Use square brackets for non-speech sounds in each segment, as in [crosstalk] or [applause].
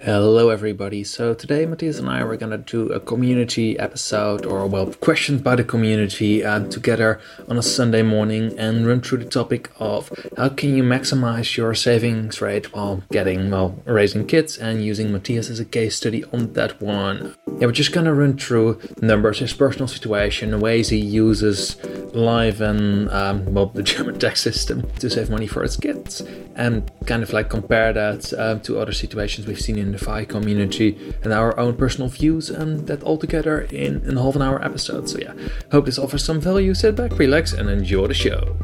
Hello, everybody. So, today Matthias and I are going to do a community episode, or well, questions by the community uh, together on a Sunday morning and run through the topic of how can you maximize your savings rate while getting, well, raising kids and using Matthias as a case study on that one. Yeah, we're just going to run through numbers, his personal situation, the ways he uses life and, um, well, the [laughs] German tax system to save money for his kids, and kind of like compare that uh, to other situations we've seen in in the FI community and our own personal views, and that all together in, in a half an hour episode. So, yeah, hope this offers some value. Sit back, relax, and enjoy the show.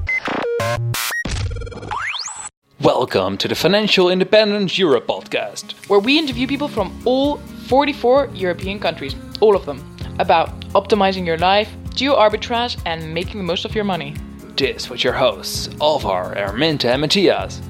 Welcome to the Financial Independence Europe podcast, where we interview people from all 44 European countries, all of them, about optimizing your life, geo arbitrage, and making the most of your money. This with your hosts, Alvar, Erminta, and Matthias.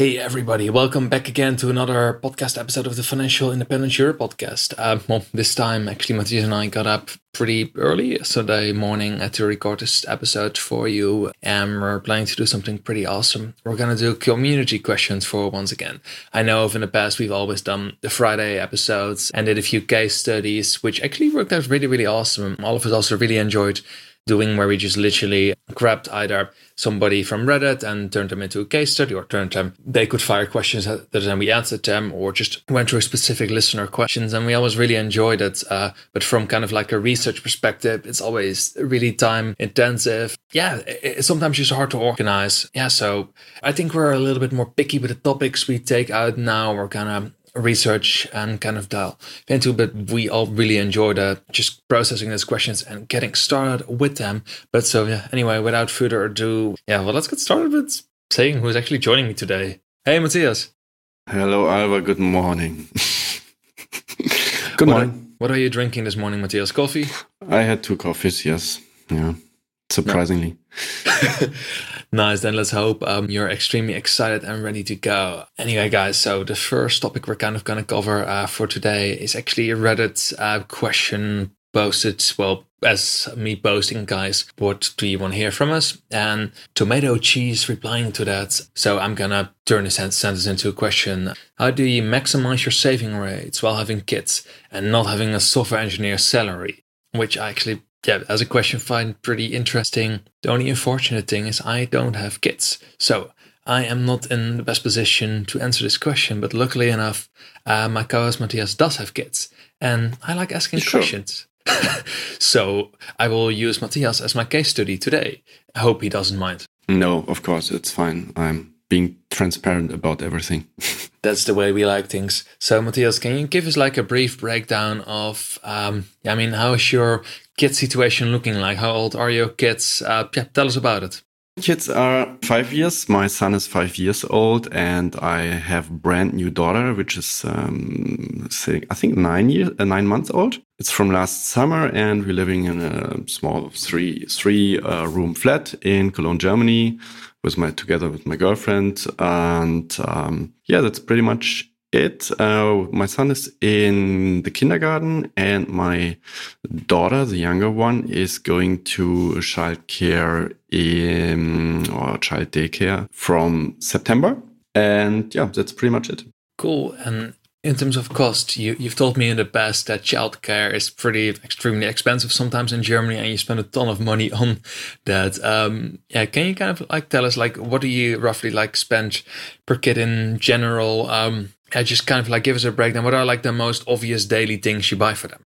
Hey everybody, welcome back again to another podcast episode of the Financial Independence Europe podcast. Uh, well, this time actually Matthias and I got up pretty early Sunday morning to record this episode for you and we're planning to do something pretty awesome. We're gonna do community questions for once again. I know in the past we've always done the Friday episodes and did a few case studies, which actually worked out really, really awesome. All of us also really enjoyed doing where we just literally grabbed either somebody from Reddit and turned them into a case study or turned them, they could fire questions that then we answered them or just went through specific listener questions. And we always really enjoyed it. Uh, but from kind of like a research perspective, it's always really time intensive. Yeah, it's sometimes just hard to organize. Yeah, so I think we're a little bit more picky with the topics we take out now. We're kind of research and kind of dial into, but we all really enjoyed uh, just processing those questions and getting started with them. But so, yeah, anyway, without further ado, yeah, well, let's get started with saying who's actually joining me today. Hey, Matthias. Hello, Alvar. Good morning. [laughs] Good morning. What are, what are you drinking this morning, Matthias? Coffee? I had two coffees, yes. Yeah, surprisingly. No. [laughs] Nice. Then let's hope um, you're extremely excited and ready to go. Anyway, guys, so the first topic we're kind of going to cover uh, for today is actually a Reddit uh, question posted, well, as me posting, guys, what do you want to hear from us? And Tomato Cheese replying to that. So I'm going to turn the sentence into a question. How do you maximize your saving rates while having kids and not having a software engineer salary? Which I actually yeah, as a question, find pretty interesting. The only unfortunate thing is I don't have kids. So I am not in the best position to answer this question, but luckily enough, uh, my co host Matthias does have kids, and I like asking sure. questions. [laughs] so I will use Matthias as my case study today. I hope he doesn't mind. No, of course, it's fine. I'm being transparent about everything. [laughs] That's the way we like things. So, Matthias, can you give us like a brief breakdown of, um, I mean, how is your kid situation looking like? How old are your kids? Uh, yeah, tell us about it. Kids are five years. My son is five years old, and I have brand new daughter, which is um, I think nine years, uh, nine months old. It's from last summer, and we're living in a small three three uh, room flat in Cologne, Germany, with my together with my girlfriend, and um, yeah, that's pretty much it. Uh, my son is in the kindergarten, and my daughter, the younger one, is going to child care in or child daycare from September. And yeah, that's pretty much it. Cool. And in terms of cost, you, you've told me in the past that childcare is pretty extremely expensive sometimes in Germany, and you spend a ton of money [laughs] on that. Um, yeah, can you kind of like tell us like what do you roughly like spend per kid in general? Um, yeah, just kind of like give us a breakdown. What are like the most obvious daily things you buy for them?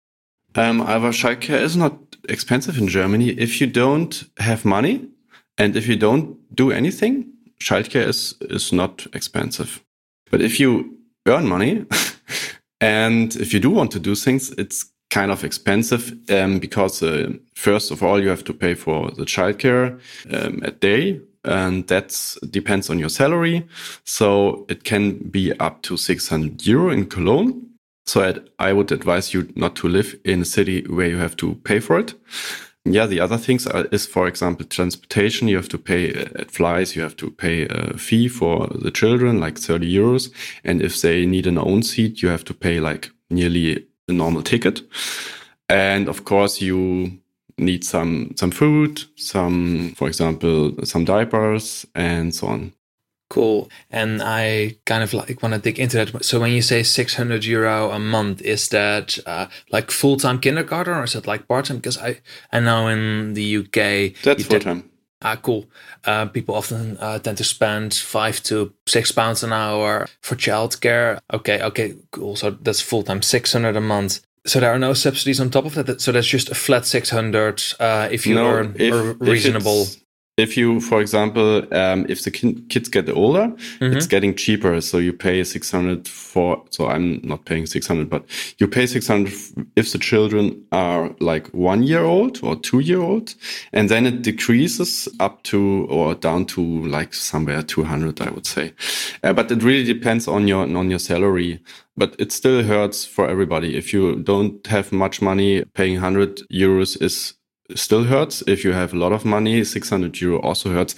Um, our childcare is not expensive in Germany. If you don't have money and if you don't do anything, childcare is, is not expensive. But if you earn money [laughs] and if you do want to do things, it's kind of expensive um, because uh, first of all, you have to pay for the childcare um, a day and that depends on your salary. So it can be up to 600 euro in Cologne. So I would advise you not to live in a city where you have to pay for it. Yeah, the other things are, is, for example, transportation. You have to pay uh, at flies. You have to pay a fee for the children, like 30 euros. And if they need an own seat, you have to pay like nearly a normal ticket. And of course, you need some some food, some, for example, some diapers, and so on. Cool. And I kind of like want to dig into that. So when you say 600 euro a month, is that uh, like full time kindergarten or is it like part time? Because I, I know in the UK. That's full time. Ah, cool. Uh, people often uh, tend to spend five to six pounds an hour for childcare. Okay, okay, cool. So that's full time, 600 a month. So there are no subsidies on top of that. So that's just a flat 600 uh, if you no, earn if, reasonable. If if you, for example, um, if the kids get older, mm-hmm. it's getting cheaper. So you pay 600 for, so I'm not paying 600, but you pay 600 if the children are like one year old or two year old. And then it decreases up to or down to like somewhere 200, I would say. Uh, but it really depends on your, on your salary. But it still hurts for everybody. If you don't have much money, paying 100 euros is still hurts. If you have a lot of money, 600 euro also hurts.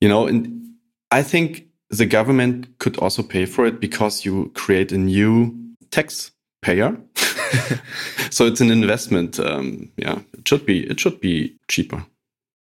You know, and I think the government could also pay for it because you create a new tax payer. [laughs] so it's an investment. Um, yeah, it should be. It should be cheaper.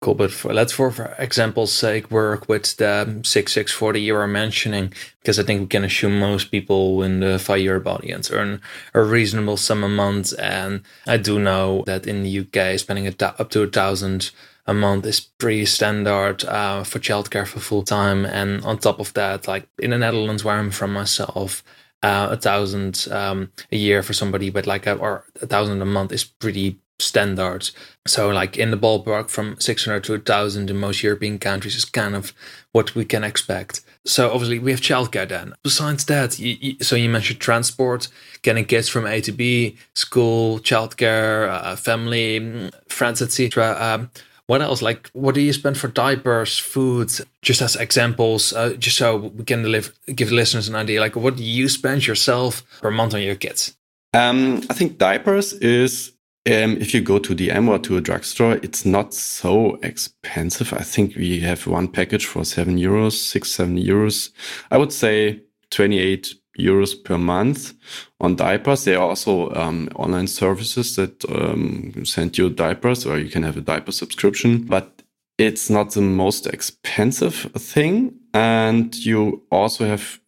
Cool, but for, let's for, for example's sake work with the 6640 you are mentioning, because I think we can assume most people in the five year audience earn a reasonable sum a month. And I do know that in the UK, spending a up to a thousand a month is pretty standard uh, for childcare for full time. And on top of that, like in the Netherlands, where I'm from myself, uh, a thousand um, a year for somebody, but like a, or a thousand a month is pretty standards. So, like in the ballpark from 600 to 1,000 in most European countries is kind of what we can expect. So, obviously, we have childcare then. Besides that, you, you, so you mentioned transport, getting kids from A to B, school, childcare, uh, family, friends, etc. Um, what else? Like, what do you spend for diapers, food? Just as examples, uh, just so we can live, give listeners an idea. Like, what do you spend yourself per month on your kids? Um, I think diapers is um, if you go to DM or to a drugstore, it's not so expensive. I think we have one package for seven euros, six, seven euros. I would say 28 euros per month on diapers. There are also um, online services that um, send you diapers or you can have a diaper subscription, but it's not the most expensive thing. And you also have,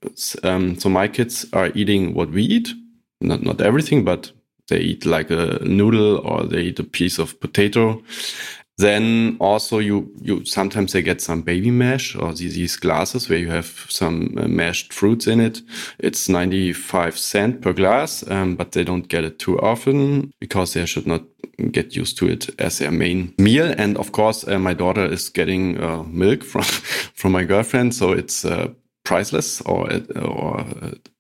um, so my kids are eating what we eat, not, not everything, but they eat like a noodle or they eat a piece of potato. Then also you you sometimes they get some baby mash or these, glasses where you have some uh, mashed fruits in it. It's 95 cent per glass, um, but they don't get it too often because they should not get used to it as their main meal. And of course, uh, my daughter is getting uh, milk [laughs] from from my girlfriend, so it's uh, priceless or it, or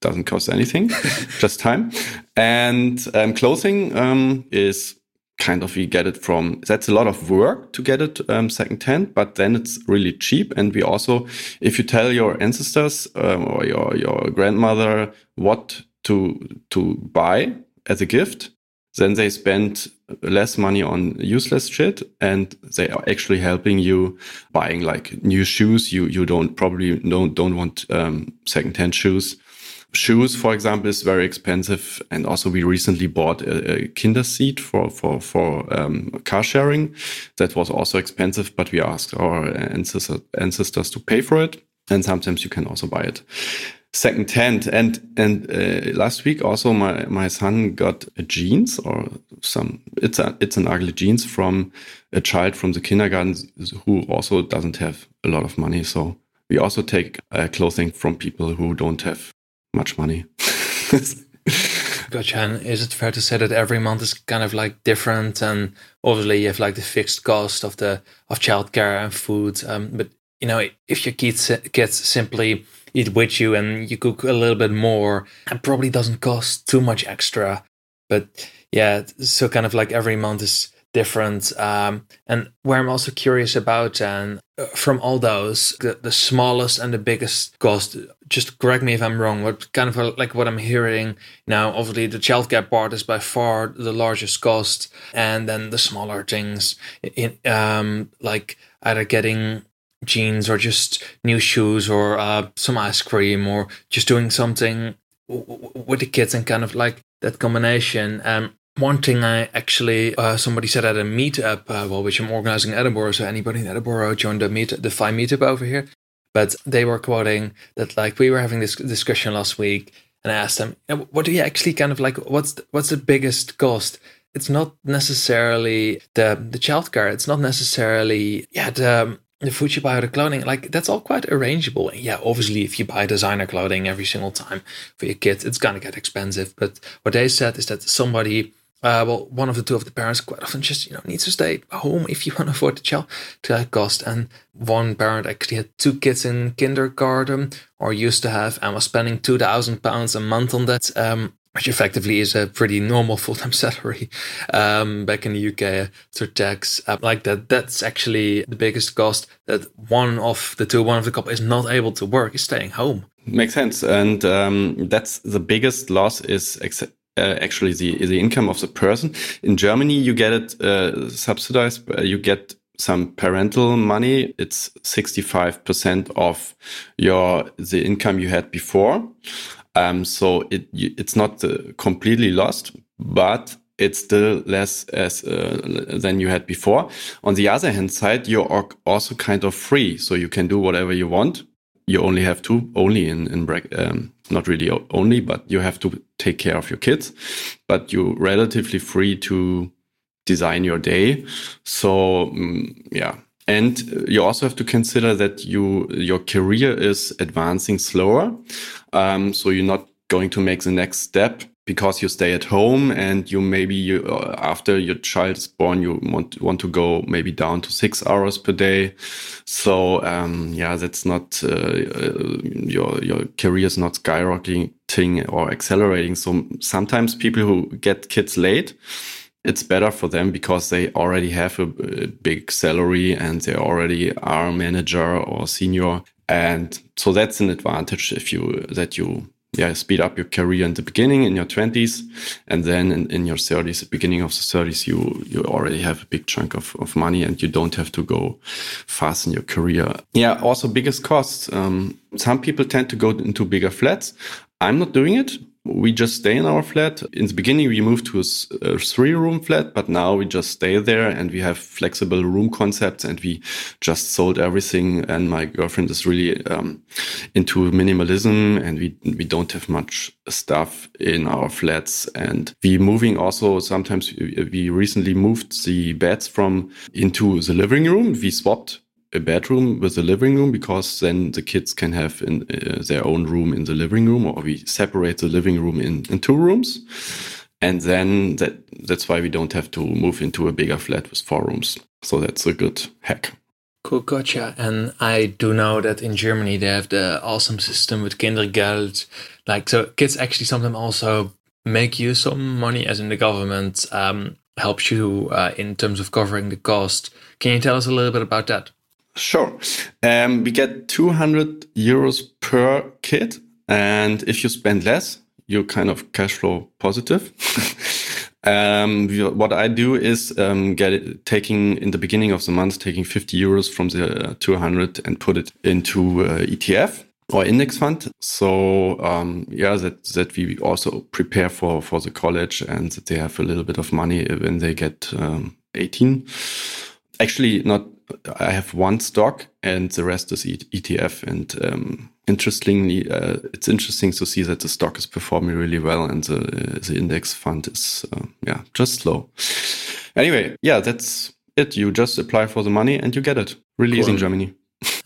doesn't cost anything, [laughs] just time. And um, clothing um, is kind of we get it from that's a lot of work to get it um, second hand but then it's really cheap and we also if you tell your ancestors um, or your your grandmother what to to buy as a gift then they spend less money on useless shit and they are actually helping you buying like new shoes. You you don't probably don't don't want um, secondhand shoes. Shoes for example is very expensive and also we recently bought a, a kinder seat for for for um, car sharing. That was also expensive but we asked our ancestors ancestors to pay for it and sometimes you can also buy it second hand. And and uh, last week also my my son got a jeans or some it's a it's an ugly jeans from a child from the kindergarten who also doesn't have a lot of money. So we also take uh, clothing from people who don't have much money. [laughs] Gotcha. And is it fair to say that every month is kind of like different? And obviously, you have like the fixed cost of the of childcare and food. Um, but you know, if your kids kids simply eat with you and you cook a little bit more, it probably doesn't cost too much extra. But yeah, so kind of like every month is different. Um, and where I'm also curious about, and uh, from all those, the, the smallest and the biggest cost, just correct me if I'm wrong, what kind of like what I'm hearing now, obviously the childcare part is by far the largest cost. And then the smaller things, in, um, like either getting jeans or just new shoes or uh, some ice cream or just doing something with the kids and kind of like that combination. Um, one thing I actually uh, somebody said at a meetup, uh, well, which I'm organizing in Edinburgh, so anybody in Edinburgh join the meet the Fi meetup over here. but they were quoting that like we were having this discussion last week, and I asked them, what do you actually kind of like? What's the, what's the biggest cost? It's not necessarily the the childcare. It's not necessarily yeah the the the clothing, like that's all quite arrangeable. Yeah, obviously, if you buy designer clothing every single time for your kids, it's gonna get expensive. But what they said is that somebody, uh, well, one of the two of the parents quite often just you know needs to stay home if you want to afford the child to that cost. And one parent actually had two kids in kindergarten or used to have and was spending two thousand pounds a month on that. Um, which effectively is a pretty normal full-time [laughs] salary um, back in the UK through tax. Uh, like that, that's actually the biggest cost that one of the two, one of the couple is not able to work, is staying home. Makes sense, and um, that's the biggest loss is. Ex- uh, actually, the the income of the person in Germany, you get it uh, subsidized. You get some parental money. It's sixty five percent of your the income you had before. Um, so it it's not uh, completely lost, but it's still less as uh, than you had before. On the other hand side, you're also kind of free, so you can do whatever you want. You only have to only in in um, not really only, but you have to take care of your kids. But you're relatively free to design your day. So um, yeah, and you also have to consider that you your career is advancing slower. Um, so you're not going to make the next step because you stay at home and you maybe you, uh, after your child is born you want want to go maybe down to six hours per day so um, yeah that's not uh, uh, your your career is not skyrocketing or accelerating so sometimes people who get kids late it's better for them because they already have a, a big salary and they already are manager or senior. And so that's an advantage if you that you yeah speed up your career in the beginning in your 20s and then in, in your 30s the beginning of the 30s you you already have a big chunk of, of money and you don't have to go fast in your career. Yeah also biggest costs um, some people tend to go into bigger flats. I'm not doing it we just stay in our flat. In the beginning, we moved to a, a three room flat, but now we just stay there and we have flexible room concepts and we just sold everything. And my girlfriend is really um, into minimalism and we, we don't have much stuff in our flats. And we moving also sometimes we recently moved the beds from into the living room. We swapped a bedroom with a living room because then the kids can have in uh, their own room in the living room or we separate the living room in, in two rooms. And then that that's why we don't have to move into a bigger flat with four rooms. So that's a good hack. Cool gotcha. And i do know that in germany they have the awesome system with kindergeld. Like so kids actually sometimes also make you some money as in the government um, helps you uh, in terms of covering the cost. Can you tell us a little bit about that Sure. Um, we get 200 euros per kid. And if you spend less, you're kind of cash flow positive. [laughs] um, what I do is um, get it, taking in the beginning of the month, taking 50 euros from the uh, 200 and put it into uh, ETF or index fund. So um, yeah, that that we also prepare for for the college and that they have a little bit of money when they get um, 18. Actually, not I have one stock and the rest is ETF. And um, interestingly, uh, it's interesting to see that the stock is performing really well and the, uh, the index fund is, uh, yeah, just slow. Anyway, yeah, that's it. You just apply for the money and you get it. Really cool. in Germany.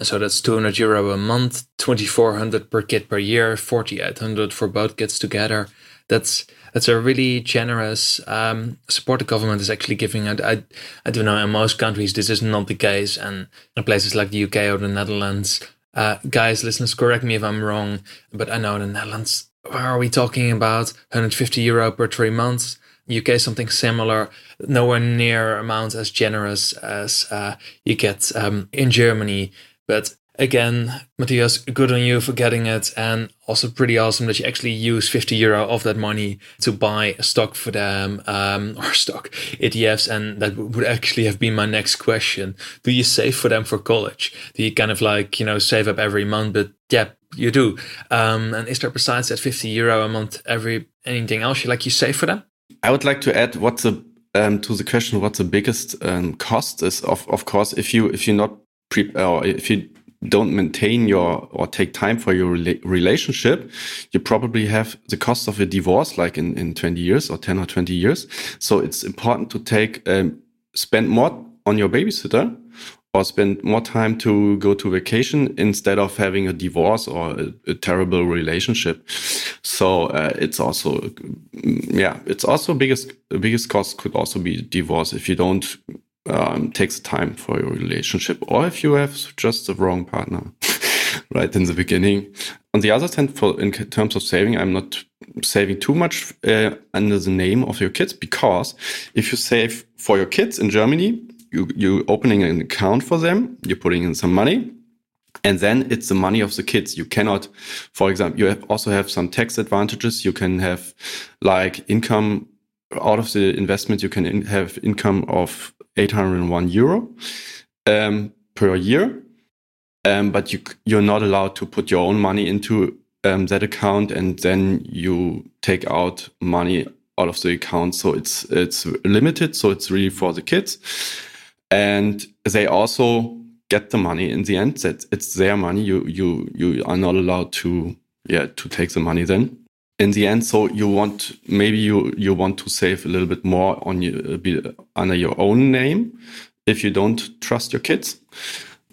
So that's 200 euro a month, 2400 per kid per year, 4800 for both kids together. That's that's a really generous um, support the government is actually giving. I, I, I don't know in most countries this is not the case, and in places like the UK or the Netherlands, uh, guys, listeners, correct me if I'm wrong, but I know in the Netherlands, are we talking about? 150 euro per three months. UK something similar, nowhere near amount as generous as uh, you get um, in Germany. But again, Matthias, good on you for getting it. And also pretty awesome that you actually use 50 euro of that money to buy a stock for them um, [laughs] or stock ETFs. And that would actually have been my next question. Do you save for them for college? Do you kind of like, you know, save up every month? But yeah, you do. Um, and is there besides that 50 euro a month, every anything else you like you save for them? I would like to add what's the um, to the question what's the biggest um, cost is of of course if you if you're not pre- or if you don't maintain your or take time for your rela relationship, you probably have the cost of a divorce like in, in 20 years or 10 or 20 years. So it's important to take, um, spend more on your babysitter or spend more time to go to vacation instead of having a divorce or a, a terrible relationship. So uh, it's also, yeah, it's also biggest biggest cost could also be divorce if you don't um, take the time for your relationship or if you have just the wrong partner [laughs] right in the beginning. On the other hand, for in terms of saving, I'm not saving too much uh, under the name of your kids because if you save for your kids in Germany, you you opening an account for them, you're putting in some money, and then it's the money of the kids. You cannot, for example, you have also have some tax advantages. You can have like income out of the investment. You can in, have income of 801 euro um, per year, um, but you you're not allowed to put your own money into um, that account, and then you take out money out of the account. So it's it's limited. So it's really for the kids and they also get the money in the end. That it's their money. You you you are not allowed to yeah to take the money then. In the end, so you want maybe you you want to save a little bit more on your under your own name if you don't trust your kids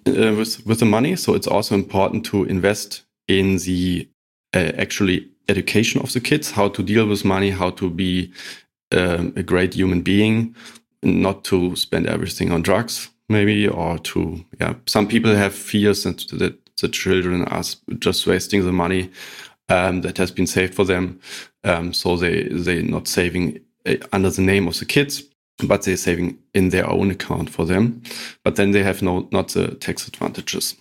uh, with with the money. So it's also important to invest in the uh, actually education of the kids, how to deal with money, how to be um, a great human being, not to spend everything on drugs, maybe, or to, yeah, some people have fears that, that the children are just wasting the money um, that has been saved for them. Um, so they, they're not saving uh, under the name of the kids, but they're saving in their own account for them. But then they have no, not the tax advantages.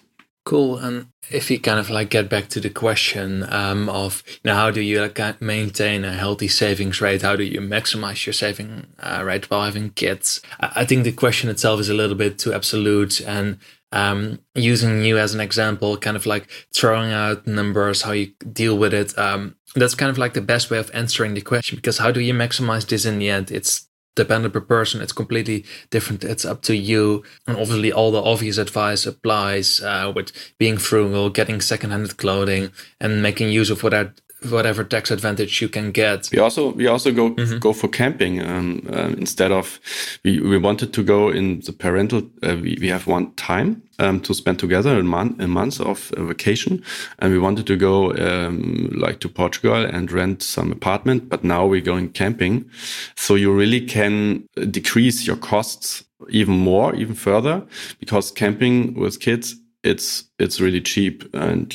Cool. And if you kind of like get back to the question um, of you know how do you like maintain a healthy savings rate? How do you maximize your saving uh, rate while having kids? I think the question itself is a little bit too absolute and. Um, using you as an example, kind of like throwing out numbers, how you deal with it. Um, that's kind of like the best way of answering the question because how do you maximize this in the end? It's dependent per person. It's completely different. It's up to you. And obviously, all the obvious advice applies uh, with being frugal, getting secondhand clothing, and making use of whatever whatever tax advantage you can get. We also we also go mm-hmm. go for camping um, uh, instead of we, we wanted to go in the parental. Uh, we, we have one time um, to spend together a month a month of vacation, and we wanted to go um, like to Portugal and rent some apartment. But now we're going camping, so you really can decrease your costs even more, even further, because camping with kids it's it's really cheap and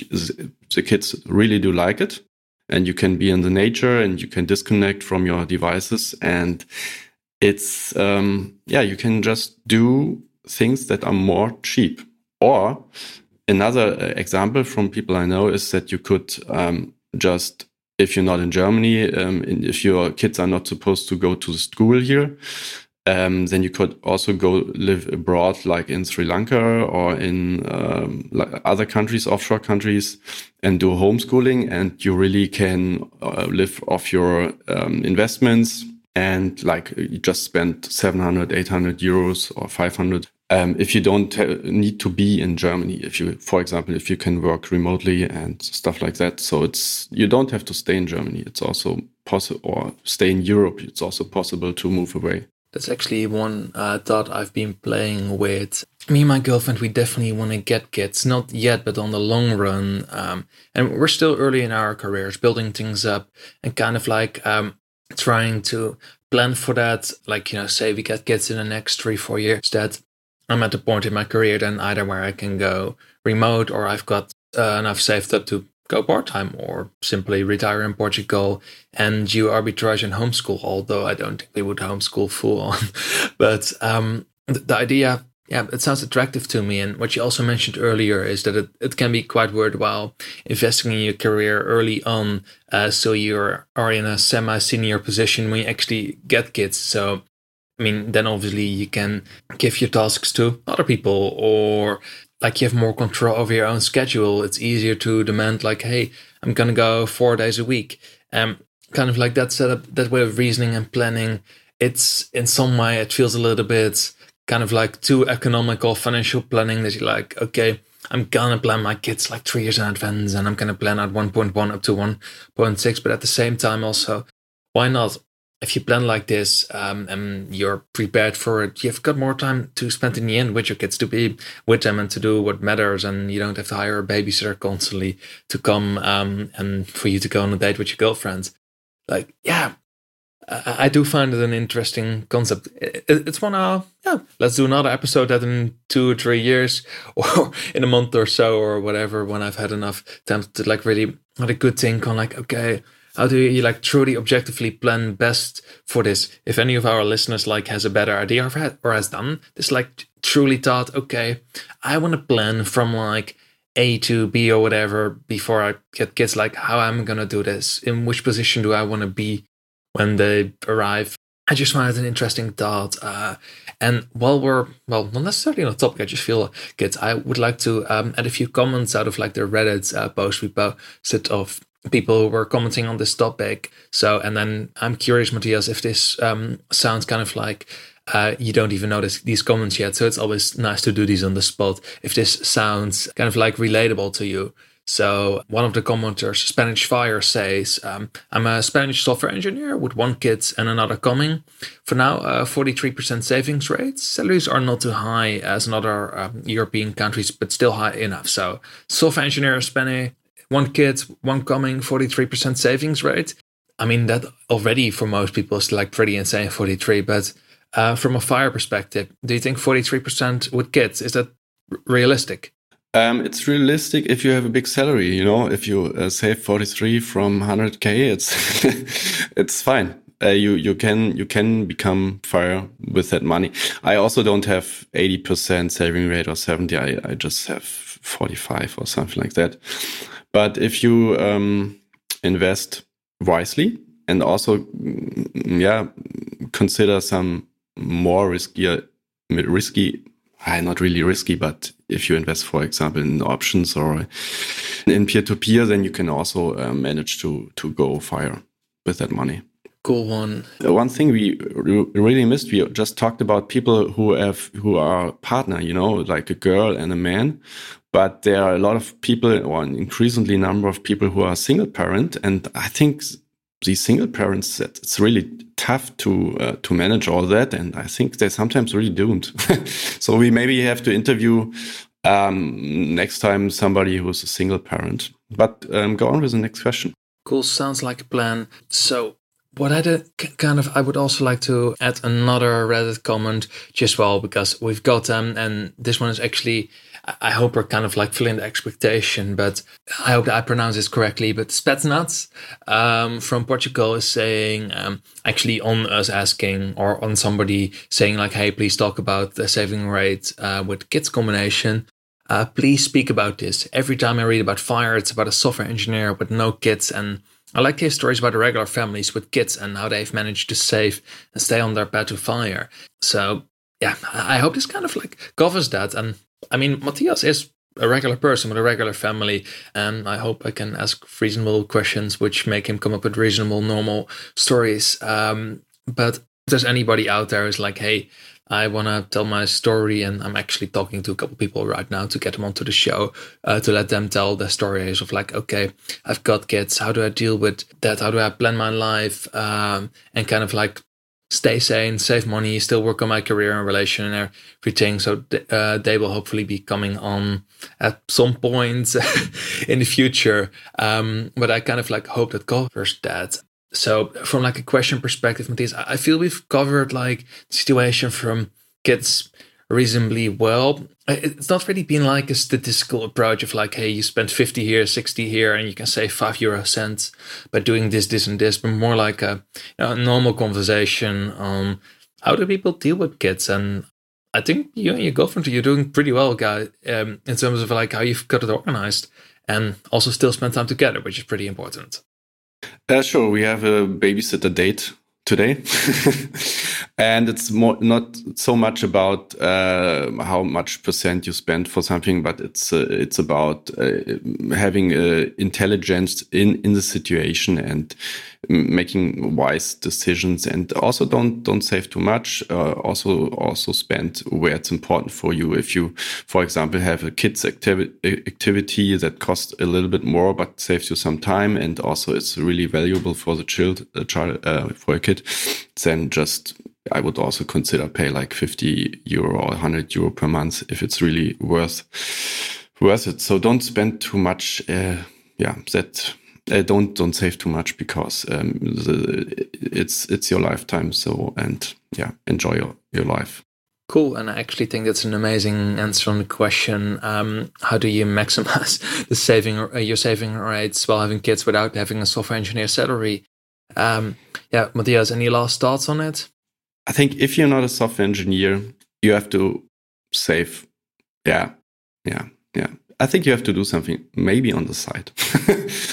the kids really do like it and you can be in the nature and you can disconnect from your devices. And it's um, yeah you can just do things that are more cheap. Or another uh, example from people i know is that you could um, just if you're not in germany um, if your kids are not supposed to go to school here um, then you could also go live abroad, like in Sri Lanka or in um, like other countries, offshore countries, and do homeschooling. And you really can uh, live off your um, investments and like you just spend 700, 800 euros or 500. Um, if you don't need to be in Germany, if you, for example, if you can work remotely and stuff like that. So it's, you don't have to stay in Germany. It's also possible, or stay in Europe. It's also possible to move away. That's actually one uh, thought I've been playing with. Me and my girlfriend, we definitely want to get kids. Not yet, but on the long run. Um, and we're still early in our careers, building things up and kind of like um, trying to plan for that. Like, you know, say we get kids in the next three, four years, that I'm at the point in my career then either where I can go remote or I've got uh, enough saved up to go part time or simply retire in Portugal and geo arbitrage and homeschool, although I don't think they would homeschool full on. [laughs] but um, the, the, idea, yeah, it sounds attractive to me. And what you also mentioned earlier is that it, it can be quite worthwhile investing in your career early on uh, so you are in a semi senior position when you actually get kids. So I mean, then obviously you can give your tasks to other people or like you have more control over your own schedule. It's easier to demand like, hey, I'm gonna go four days a week. Um, kind of like that setup, that way of reasoning and planning. It's in some way it feels a little bit kind of like too economical financial planning that you're like, okay, I'm gonna plan my kids like three years in advance and I'm gonna plan out 1.1 up to 1.6. But at the same time, also, why not? If you plan like this um, and you're prepared for it, you've got more time to spend in the end with your kids to be with them and to do what matters. And you don't have to hire a babysitter constantly to come um, and for you to go on a date with your girlfriend. Like, yeah, I do find it an interesting concept. It's one, uh, yeah, let's do another episode that in two or three years [laughs] or in a month or so or whatever, when I've had enough time to like really had a good think on like, okay, how do you like truly objectively plan best for this? If any of our listeners like has a better idea or, has done this, like truly thought, okay, I want to plan from like A to B or whatever before I get kids, like how I'm to do this, in which position do I want to be when they arrive. I just find it an interesting thought. Uh, and while we're, well, not necessarily on the topic, I just feel good. I would like to um, add a few comments out of like the Reddit uh, post we posted of people were commenting on this topic. So, and then I'm curious, Matthias, if this um, sounds kind of like uh, you don't even notice these comments yet. So it's always nice to do these on the spot. If this sounds kind of like relatable to you. So one of the commenters, Spanish Fire, says, um, "I'm a Spanish software engineer with one kid and another coming. For now, uh, 43% savings rates. Salaries are not too high as in other um, European countries, but still high enough. So software engineer, Spanish, one kid, one coming, 43% savings rate. I mean that already for most people is like pretty insane, 43. But uh, from a fire perspective, do you think 43% with kids is that r- realistic?" Um, it's realistic if you have a big salary. You know, if you uh, save 43 from 100k, it's [laughs] it's fine. Uh, you you can you can become fire with that money. I also don't have 80% saving rate or 70. I, I just have 45 or something like that. But if you um, invest wisely and also mm, yeah consider some more riskier risky uh, not really risky, but if you invest, for example, in options or in peer-to-peer, then you can also uh, manage to to go fire with that money. Go one. Uh, one thing we really missed, we just talked about people who have who are partner, you know, like a girl and a man. But there are a lot of people, or an increasingly number of people who are single parent, and I think these single parents it's really tough to uh, to manage all that and i think they're sometimes really doomed [laughs] so we maybe have to interview um, next time somebody who's a single parent. But um, go on with the next question. Cool sounds like a plan. So what I did, kind of, I would also like to add another Reddit comment just well because we've got them, and this one is actually I hope we're kind of like filling the expectation, but I hope that I pronounce this correctly. But Spetsnaz um, from Portugal is saying, um, actually, on us asking or on somebody saying, like, hey, please talk about the saving rate uh, with kids combination. Uh, please speak about this. Every time I read about fire, it's about a software engineer with no kids. And I like to hear stories about the regular families with kids and how they've managed to save and stay on their path to fire. So, yeah, I hope this kind of like covers that. And I mean, Matthias is a regular person with a regular family, and I hope I can ask reasonable questions which make him come up with reasonable, normal stories. Um, but if there's anybody out there who's like, hey, I want to tell my story, and I'm actually talking to a couple people right now to get them onto the show uh, to let them tell their stories of like, okay, I've got kids. How do I deal with that? How do I plan my life? Um, and kind of like stay sane, save money, still work on my career and relation and everything. So uh, they will hopefully be coming on at some point [laughs] in the future. Um, but I kind of like hope that covers that. So from like a question perspective, Matthias, I feel we've covered like the situation from kids reasonably well. It's not really been like a statistical approach of like, hey, you spend 50 here, 60 here, and you can save five euro cents by doing this, this, and this, but more like a, a normal conversation on how do people deal with kids. And I think you and your girlfriend, you're doing pretty well, guy, um, in terms of like how you've got it organized and also still spend time together, which is pretty important. Uh, sure. We have a babysitter date today. [laughs] and it's more not so much about uh, how much percent you spend for something, but it's uh, it's about uh, having uh, intelligence in in the situation and making wise decisions. And also don't don't save too much. Uh, also also spend where it's important for you. If you, for example, have a kids activi activity that costs a little bit more but saves you some time, and also it's really valuable for the child, child uh, for a kid, then just I would also consider pay like 50 euro or 100 euro per month if it's really worth worth it. So don't spend too much. Uh, yeah, that uh, don't don't save too much because um, the, it's it's your lifetime. So and yeah, enjoy your your life. Cool, and I actually think that's an amazing answer on the question. Um, how do you maximize [laughs] the saving uh, your saving rates while having kids without having a software engineer salary? Um, yeah, Matthias, any last thoughts on it? I think if you're not a software engineer, you have to save. Yeah, yeah, yeah. I think you have to do something maybe on the side,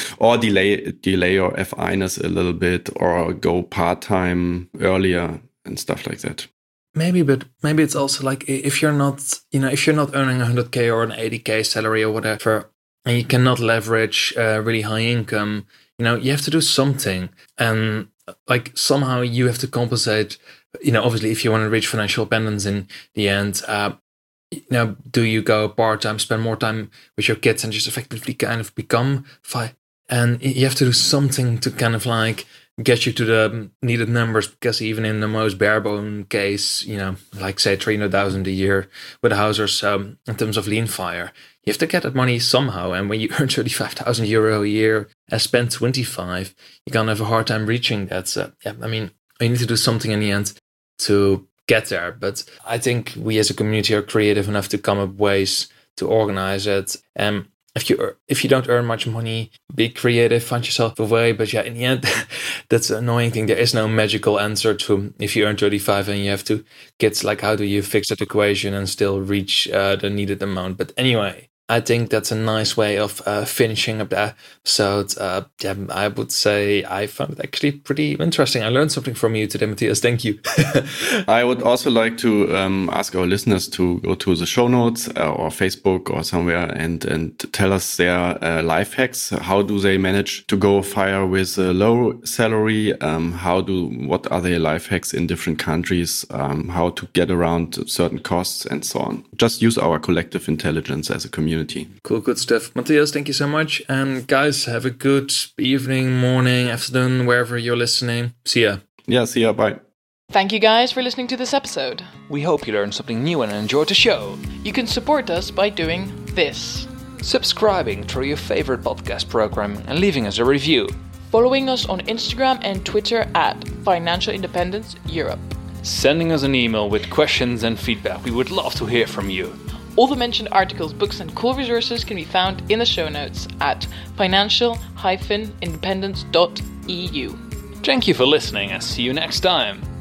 [laughs] or delay delay your FINS a little bit, or go part time earlier and stuff like that. Maybe, but maybe it's also like if you're not, you know, if you're not earning 100k or an 80k salary or whatever, and you cannot leverage uh, really high income, you know, you have to do something, and like somehow you have to compensate you know, obviously, if you want to reach financial independence in the end, uh, you know, do you go part time, spend more time with your kids, and just effectively kind of become fi- And you have to do something to kind of like get you to the needed numbers because even in the most barebone case, you know, like say 300,000 a year with a house or so in terms of lean fire, you have to get that money somehow. And when you [laughs] earn 35,000 euro a year and spend 25, you're going to have a hard time reaching that. So, yeah, I mean, you need to do something in the end to get there. But I think we as a community are creative enough to come up ways to organize it. And if you if you don't earn much money, be creative, find yourself a way. But yeah, in the end, [laughs] that's an annoying thing. There is no magical answer to if you earn 35 and you have to get like how do you fix that equation and still reach uh, the needed amount. But anyway, I think that's a nice way of uh, finishing up the episode. Uh, yeah, I would say I found it actually pretty interesting. I learned something from you today, Matthias. Thank you. [laughs] I would also like to um, ask our listeners to go to the show notes uh, or Facebook or somewhere and and tell us their uh, life hacks. How do they manage to go fire with a low salary? Um, how do what are their life hacks in different countries? Um, how to get around certain costs and so on. Just use our collective intelligence as a community community. Cool, good stuff. Matthias, thank you so much. And guys, have a good evening, morning, afternoon, wherever you're listening. See ya. Yeah, see ya. Bye. Thank you guys for listening to this episode. We hope you learned something new and enjoyed the show. You can support us by doing this subscribing through your favorite podcast program and leaving us a review. Following us on Instagram and Twitter at Financial Independence Europe. Sending us an email with questions and feedback. We would love to hear from you. All the mentioned articles, books, and cool resources can be found in the show notes at financial-independence.eu. Thank you for listening and see you next time.